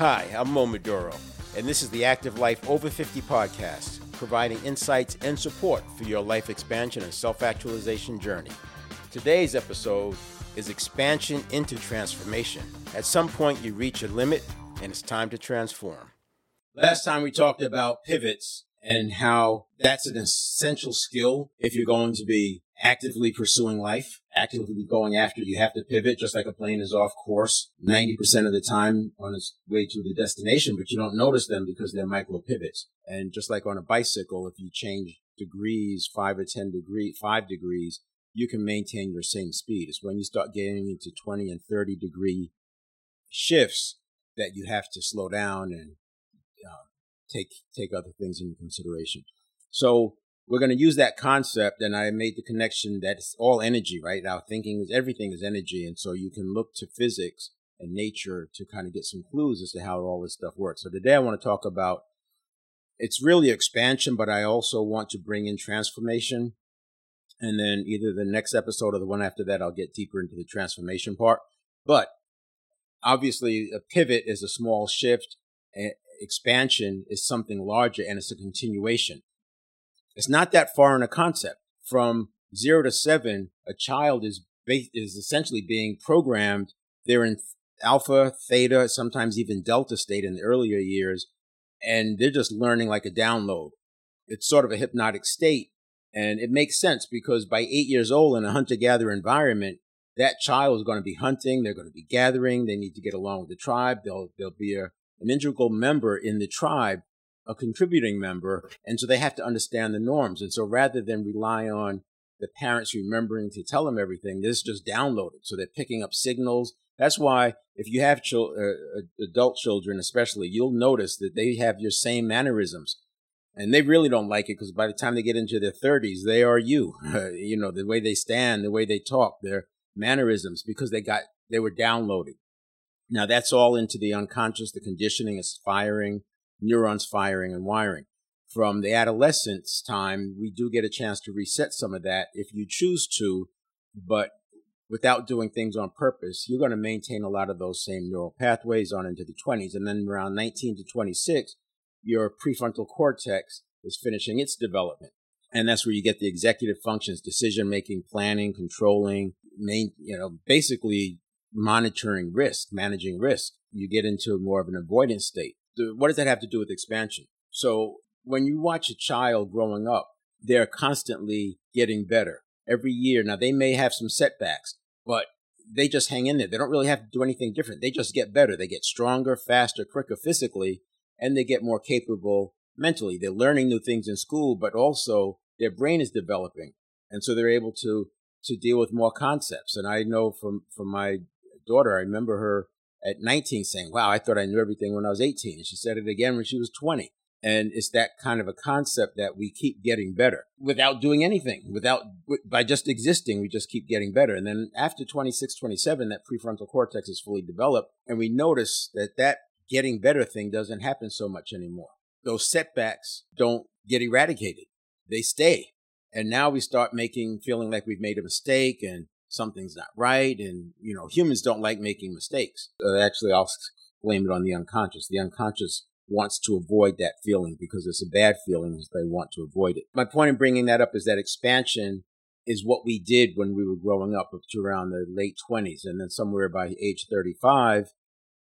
Hi, I'm Mo Maduro, and this is the Active Life Over 50 podcast, providing insights and support for your life expansion and self actualization journey. Today's episode is expansion into transformation. At some point, you reach a limit and it's time to transform. Last time we talked about pivots and how that's an essential skill if you're going to be actively pursuing life, actively going after. You have to pivot just like a plane is off course 90% of the time on its way to the destination, but you don't notice them because they're micro pivots. And just like on a bicycle, if you change degrees, five or 10 degrees, five degrees, you can maintain your same speed. It's when you start getting into 20 and 30 degree shifts that you have to slow down and uh, take take other things into consideration. So we're going to use that concept, and I made the connection that it's all energy, right? Our thinking is everything is energy, and so you can look to physics and nature to kind of get some clues as to how all this stuff works. So today I want to talk about it's really expansion, but I also want to bring in transformation. And then either the next episode or the one after that, I'll get deeper into the transformation part. But obviously, a pivot is a small shift and expansion is something larger and it's a continuation. It's not that far in a concept. From zero to seven, a child is is essentially being programmed. They're in alpha, theta, sometimes even delta state in the earlier years, and they're just learning like a download. It's sort of a hypnotic state, and it makes sense because by eight years old in a hunter gatherer environment, that child is going to be hunting. They're going to be gathering. They need to get along with the tribe. They'll they'll be a an integral member in the tribe, a contributing member. And so they have to understand the norms. And so rather than rely on the parents remembering to tell them everything, this is just downloaded. So they're picking up signals. That's why if you have chil- uh, adult children, especially, you'll notice that they have your same mannerisms. And they really don't like it because by the time they get into their 30s, they are you. Uh, you know, the way they stand, the way they talk, their mannerisms, because they got, they were downloaded. Now that's all into the unconscious. The conditioning is firing, neurons firing and wiring. From the adolescence time, we do get a chance to reset some of that if you choose to, but without doing things on purpose, you're going to maintain a lot of those same neural pathways on into the 20s. And then around 19 to 26, your prefrontal cortex is finishing its development. And that's where you get the executive functions, decision making, planning, controlling, main, you know, basically monitoring risk, managing risk. You get into more of an avoidance state. What does that have to do with expansion? So when you watch a child growing up, they're constantly getting better every year. Now they may have some setbacks, but they just hang in there. They don't really have to do anything different. They just get better. They get stronger, faster, quicker physically, and they get more capable mentally. They're learning new things in school, but also their brain is developing. And so they're able to to deal with more concepts. And I know from from my daughter, I remember her at 19 saying, Wow, I thought I knew everything when I was 18. And she said it again when she was 20. And it's that kind of a concept that we keep getting better without doing anything, without, by just existing, we just keep getting better. And then after 26, 27, that prefrontal cortex is fully developed. And we notice that that getting better thing doesn't happen so much anymore. Those setbacks don't get eradicated. They stay. And now we start making, feeling like we've made a mistake and something's not right. And, you know, humans don't like making mistakes. Uh, actually, I'll blame it on the unconscious. The unconscious wants to avoid that feeling because it's a bad feeling. They want to avoid it. My point in bringing that up is that expansion is what we did when we were growing up up to around the late 20s. And then somewhere by age 35,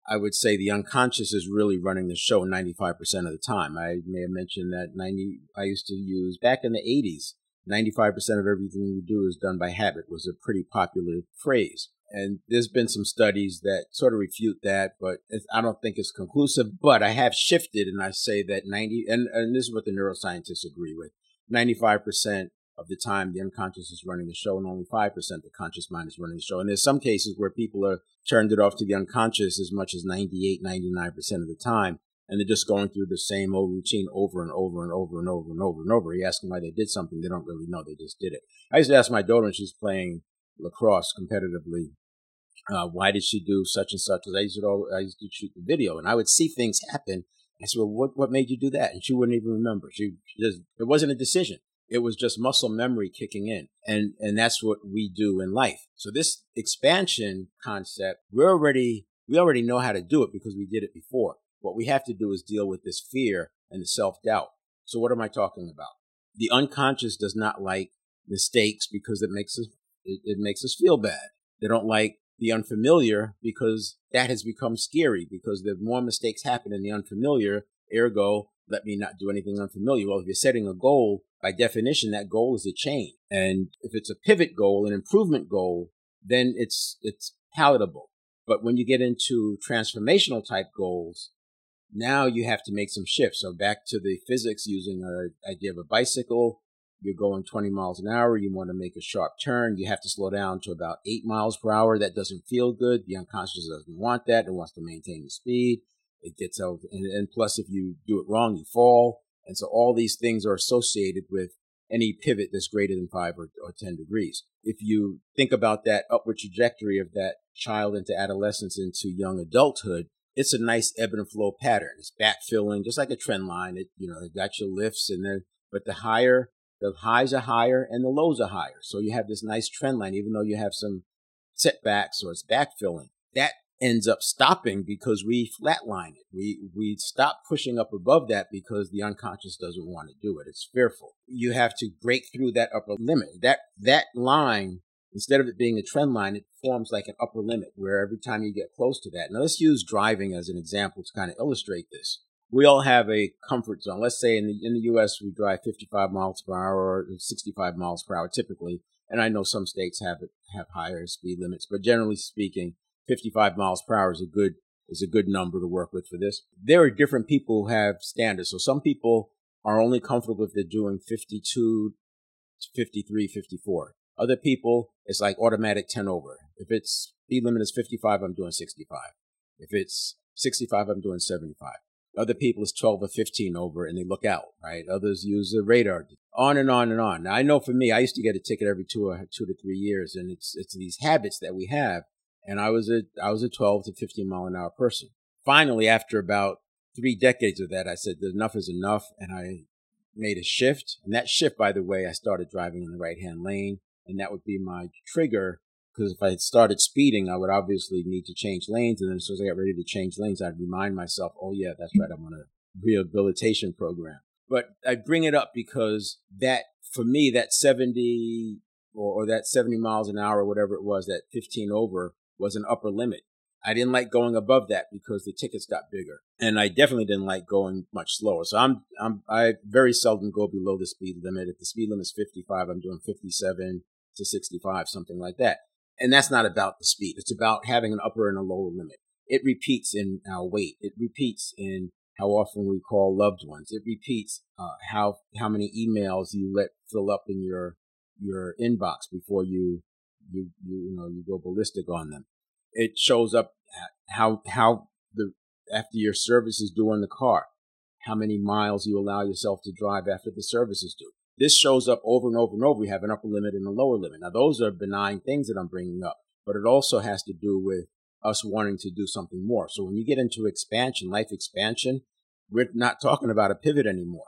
I would say the unconscious is really running the show 95% of the time. I may have mentioned that 90, I used to use back in the 80s 95% of everything we do is done by habit was a pretty popular phrase. And there's been some studies that sort of refute that, but I don't think it's conclusive. But I have shifted and I say that 90, and, and this is what the neuroscientists agree with 95% of the time the unconscious is running the show and only 5% the conscious mind is running the show. And there's some cases where people are turned it off to the unconscious as much as 98, 99% of the time and they're just going through the same old routine over and over and over and over and over and over. You ask them why they did something, they don't really know. They just did it. I used to ask my daughter when she's playing lacrosse competitively, uh, why did she do such and such? Because I used to I used to shoot the video, and I would see things happen. I said, "Well, what what made you do that?" And she wouldn't even remember. She, she just it wasn't a decision. It was just muscle memory kicking in, and and that's what we do in life. So this expansion concept, we're already We already know how to do it because we did it before. What we have to do is deal with this fear and the self doubt. So what am I talking about? The unconscious does not like mistakes because it makes us it, it makes us feel bad. They don't like the unfamiliar because that has become scary because the more mistakes happen in the unfamiliar, ergo, let me not do anything unfamiliar. Well, if you're setting a goal, by definition, that goal is a change. And if it's a pivot goal, an improvement goal, then it's, it's palatable. But when you get into transformational type goals, now you have to make some shifts. So back to the physics using an idea of a bicycle, you're going 20 miles an hour, you want to make a sharp turn, you have to slow down to about 8 miles per hour. That doesn't feel good. The unconscious doesn't want that. It wants to maintain the speed. It gets out, and, and plus, if you do it wrong, you fall. And so all these things are associated with any pivot that's greater than 5 or, or 10 degrees. If you think about that upward trajectory of that child into adolescence into young adulthood, it's a nice ebb and flow pattern. It's backfilling, just like a trend line. It, you know, it got your lifts and then, but the higher the highs are higher and the lows are higher. So you have this nice trend line, even though you have some setbacks or it's backfilling. That ends up stopping because we flatline it. We we stop pushing up above that because the unconscious doesn't want to do it. It's fearful. You have to break through that upper limit. That that line, instead of it being a trend line, it forms like an upper limit where every time you get close to that. Now let's use driving as an example to kind of illustrate this we all have a comfort zone. Let's say in the in the U.S. we drive 55 miles per hour or 65 miles per hour typically, and I know some states have it have higher speed limits, but generally speaking, 55 miles per hour is a good is a good number to work with for this. There are different people who have standards. So some people are only comfortable if they're doing 52, 53, 54. Other people, it's like automatic 10 over. If it's speed limit is 55, I'm doing 65. If it's 65, I'm doing 75. Other people is 12 or 15 over and they look out, right? Others use the radar, on and on and on. Now, I know for me, I used to get a ticket every two or two to three years and it's, it's these habits that we have. And I was a, I was a 12 to 15 mile an hour person. Finally, after about three decades of that, I said, enough is enough. And I made a shift. And that shift, by the way, I started driving in the right hand lane. And that would be my trigger because if I had started speeding, I would obviously need to change lanes. And then as soon as I got ready to change lanes, I'd remind myself, oh, yeah, that's right. I'm on a rehabilitation program. But I bring it up because that, for me, that 70 or, or that 70 miles an hour, or whatever it was, that 15 over was an upper limit. I didn't like going above that because the tickets got bigger, and I definitely didn't like going much slower. So I'm I'm I very seldom go below the speed limit. If the speed limit is 55, I'm doing 57 to 65, something like that. And that's not about the speed. It's about having an upper and a lower limit. It repeats in our weight. It repeats in how often we call loved ones. It repeats uh, how how many emails you let fill up in your your inbox before you you you, know you go ballistic on them. It shows up how how the after your service is due in the car, how many miles you allow yourself to drive after the service is due. This shows up over and over and over. We have an upper limit and a lower limit. Now, those are benign things that I'm bringing up, but it also has to do with us wanting to do something more. So when you get into expansion, life expansion, we're not talking about a pivot anymore.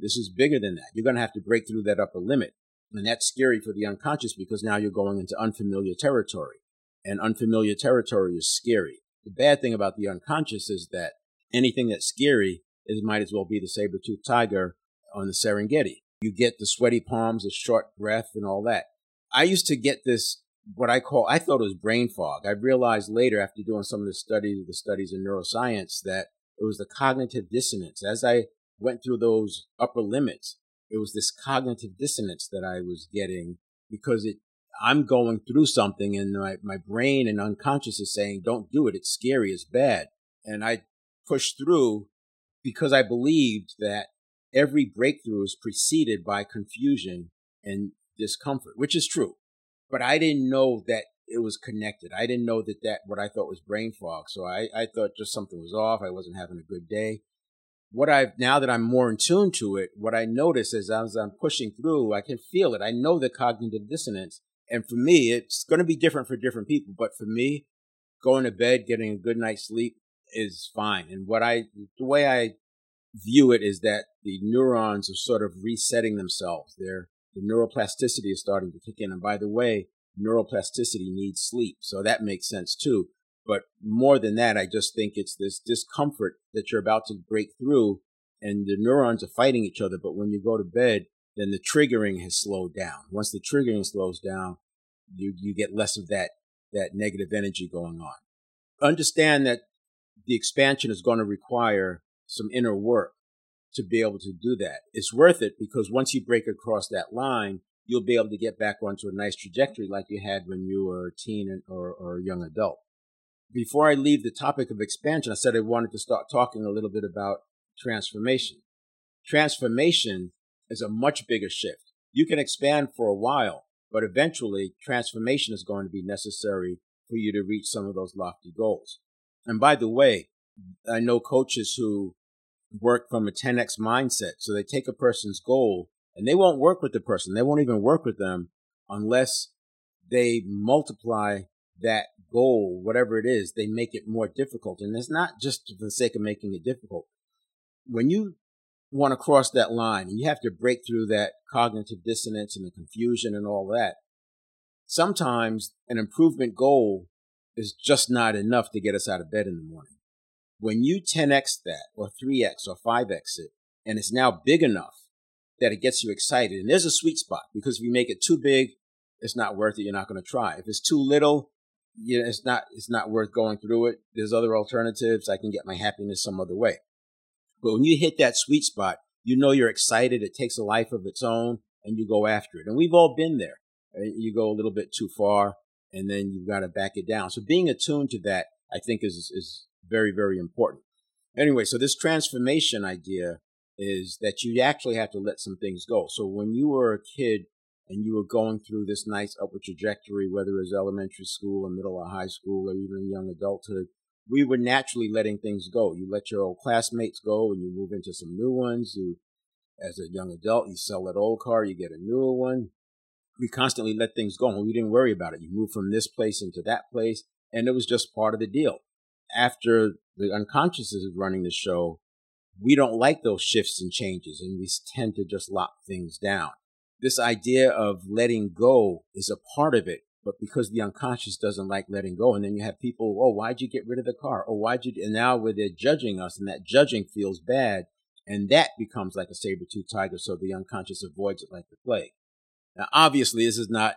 This is bigger than that. You're going to have to break through that upper limit. And that's scary for the unconscious because now you're going into unfamiliar territory. And unfamiliar territory is scary. The bad thing about the unconscious is that anything that's scary is might as well be the saber-toothed tiger on the Serengeti. You get the sweaty palms, the short breath, and all that. I used to get this, what I call, I thought it was brain fog. I realized later after doing some of the studies, the studies in neuroscience, that it was the cognitive dissonance. As I went through those upper limits, it was this cognitive dissonance that I was getting because it, I'm going through something and my, my brain and unconscious is saying, don't do it. It's scary. It's bad. And I pushed through because I believed that every breakthrough is preceded by confusion and discomfort, which is true. But I didn't know that it was connected. I didn't know that that what I thought was brain fog. So I, I thought just something was off. I wasn't having a good day. What I've now that I'm more in tune to it, what I notice is as I'm pushing through, I can feel it. I know the cognitive dissonance. And for me, it's going to be different for different people. But for me, going to bed, getting a good night's sleep is fine. And what I, the way I view it is that the neurons are sort of resetting themselves. Their the neuroplasticity is starting to kick in. And by the way, neuroplasticity needs sleep, so that makes sense too. But more than that, I just think it's this discomfort that you're about to break through and the neurons are fighting each other. But when you go to bed, then the triggering has slowed down. Once the triggering slows down, you, you get less of that, that negative energy going on. Understand that the expansion is going to require some inner work to be able to do that. It's worth it because once you break across that line, you'll be able to get back onto a nice trajectory like you had when you were a teen or, or a young adult. Before I leave the topic of expansion, I said I wanted to start talking a little bit about transformation. Transformation is a much bigger shift. You can expand for a while, but eventually transformation is going to be necessary for you to reach some of those lofty goals. And by the way, I know coaches who work from a 10x mindset. So they take a person's goal and they won't work with the person. They won't even work with them unless they multiply that goal, whatever it is, they make it more difficult. And it's not just for the sake of making it difficult. When you want to cross that line and you have to break through that cognitive dissonance and the confusion and all that, sometimes an improvement goal is just not enough to get us out of bed in the morning. When you 10x that or 3x or 5x it, and it's now big enough that it gets you excited, and there's a sweet spot because if you make it too big, it's not worth it. You're not going to try. If it's too little, you know, it's not it's not worth going through it. There's other alternatives. I can get my happiness some other way. But when you hit that sweet spot, you know you're excited. It takes a life of its own, and you go after it. And we've all been there. Uh, you go a little bit too far, and then you've got to back it down. So being attuned to that, I think, is is very, very important. Anyway, so this transformation idea is that you actually have to let some things go. So when you were a kid and you were going through this nice upward trajectory, whether it was elementary school or middle or high school or even young adulthood, we were naturally letting things go. You let your old classmates go and you move into some new ones. You, as a young adult, you sell that old car, you get a newer one. We constantly let things go and we didn't worry about it. You move from this place into that place and it was just part of the deal after the unconscious is running the show, we don't like those shifts and changes and we tend to just lock things down. This idea of letting go is a part of it, but because the unconscious doesn't like letting go, and then you have people, oh, why'd you get rid of the car? Oh, why'd you? And now where they're judging us, and that judging feels bad, and that becomes like a saber-tooth tiger, so the unconscious avoids it like the plague. Now, obviously, this is not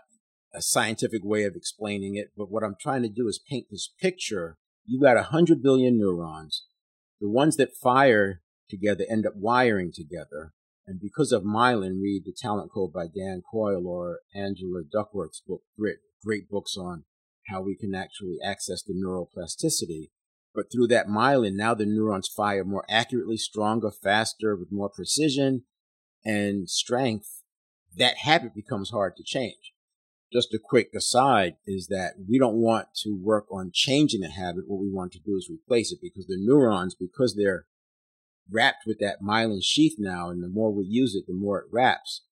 a scientific way of explaining it, but what I'm trying to do is paint this picture you got a hundred billion neurons. The ones that fire together end up wiring together. And because of myelin, read The Talent Code by Dan Coyle or Angela Duckworth's book, Grit, great books on how we can actually access the neuroplasticity. But through that myelin, now the neurons fire more accurately, stronger, faster, with more precision and strength. That habit becomes hard to change just a quick aside is that we don't want to work on changing the habit. What we want to do is replace it because the neurons, because they're wrapped with that myelin sheath now, and the more we use it, the more it wraps.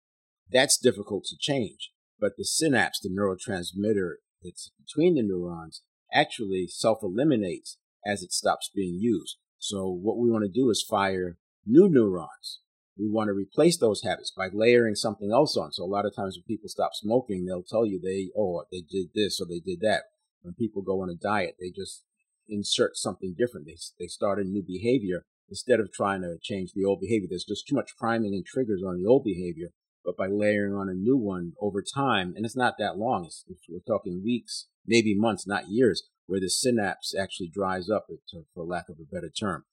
That's difficult to change. But the synapse, the neurotransmitter that's between the neurons, actually self eliminates as it stops being used. So what we want to do is fire new neurons we want to replace those habits by layering something else on. So a lot of times when people stop smoking, they'll tell you they, oh, they did this or they did that. When people go on a diet, they just insert something different. They, they start a new behavior instead of trying to change the old behavior. There's just too much priming and triggers on the old behavior. But by layering on a new one over time, and it's not that long, it's, we're talking weeks, maybe months, not years, where the synapse actually dries up, for lack of a better term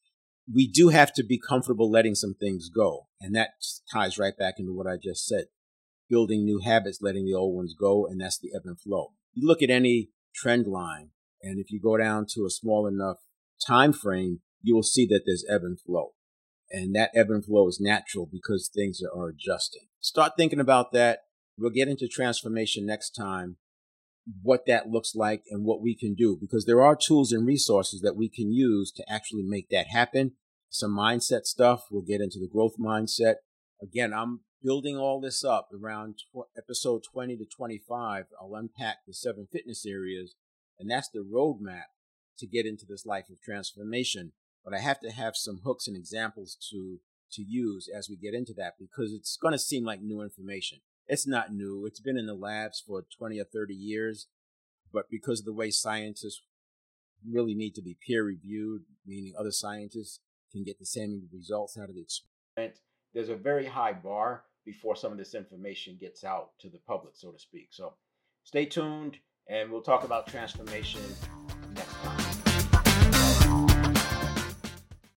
we do have to be comfortable letting some things go. And that ties right back into what I just said. Building new habits, letting the old ones go, and that's the ebb and flow. You look at any trend line, and if you go down to a small enough time frame, you will see that there's ebb and flow. And that ebb and flow is natural because things are adjusting. Start thinking about that. We'll get into transformation next time what that looks like and what we can do because there are tools and resources that we can use to actually make that happen. Some mindset stuff. We'll get into the growth mindset. Again, I'm building all this up around tw- episode 20 to 25. I'll unpack the seven fitness areas, and that's the roadmap to get into this life of transformation. But I have to have some hooks and examples to to use as we get into that because it's going to seem like new information. It's not new. It's been in the labs for 20 or 30 years. But because of the way scientists really need to be peer reviewed, meaning other scientists can get the same results out of the experiment. There's a very high bar before some of this information gets out to the public, so to speak. So stay tuned, and we'll talk about transformation.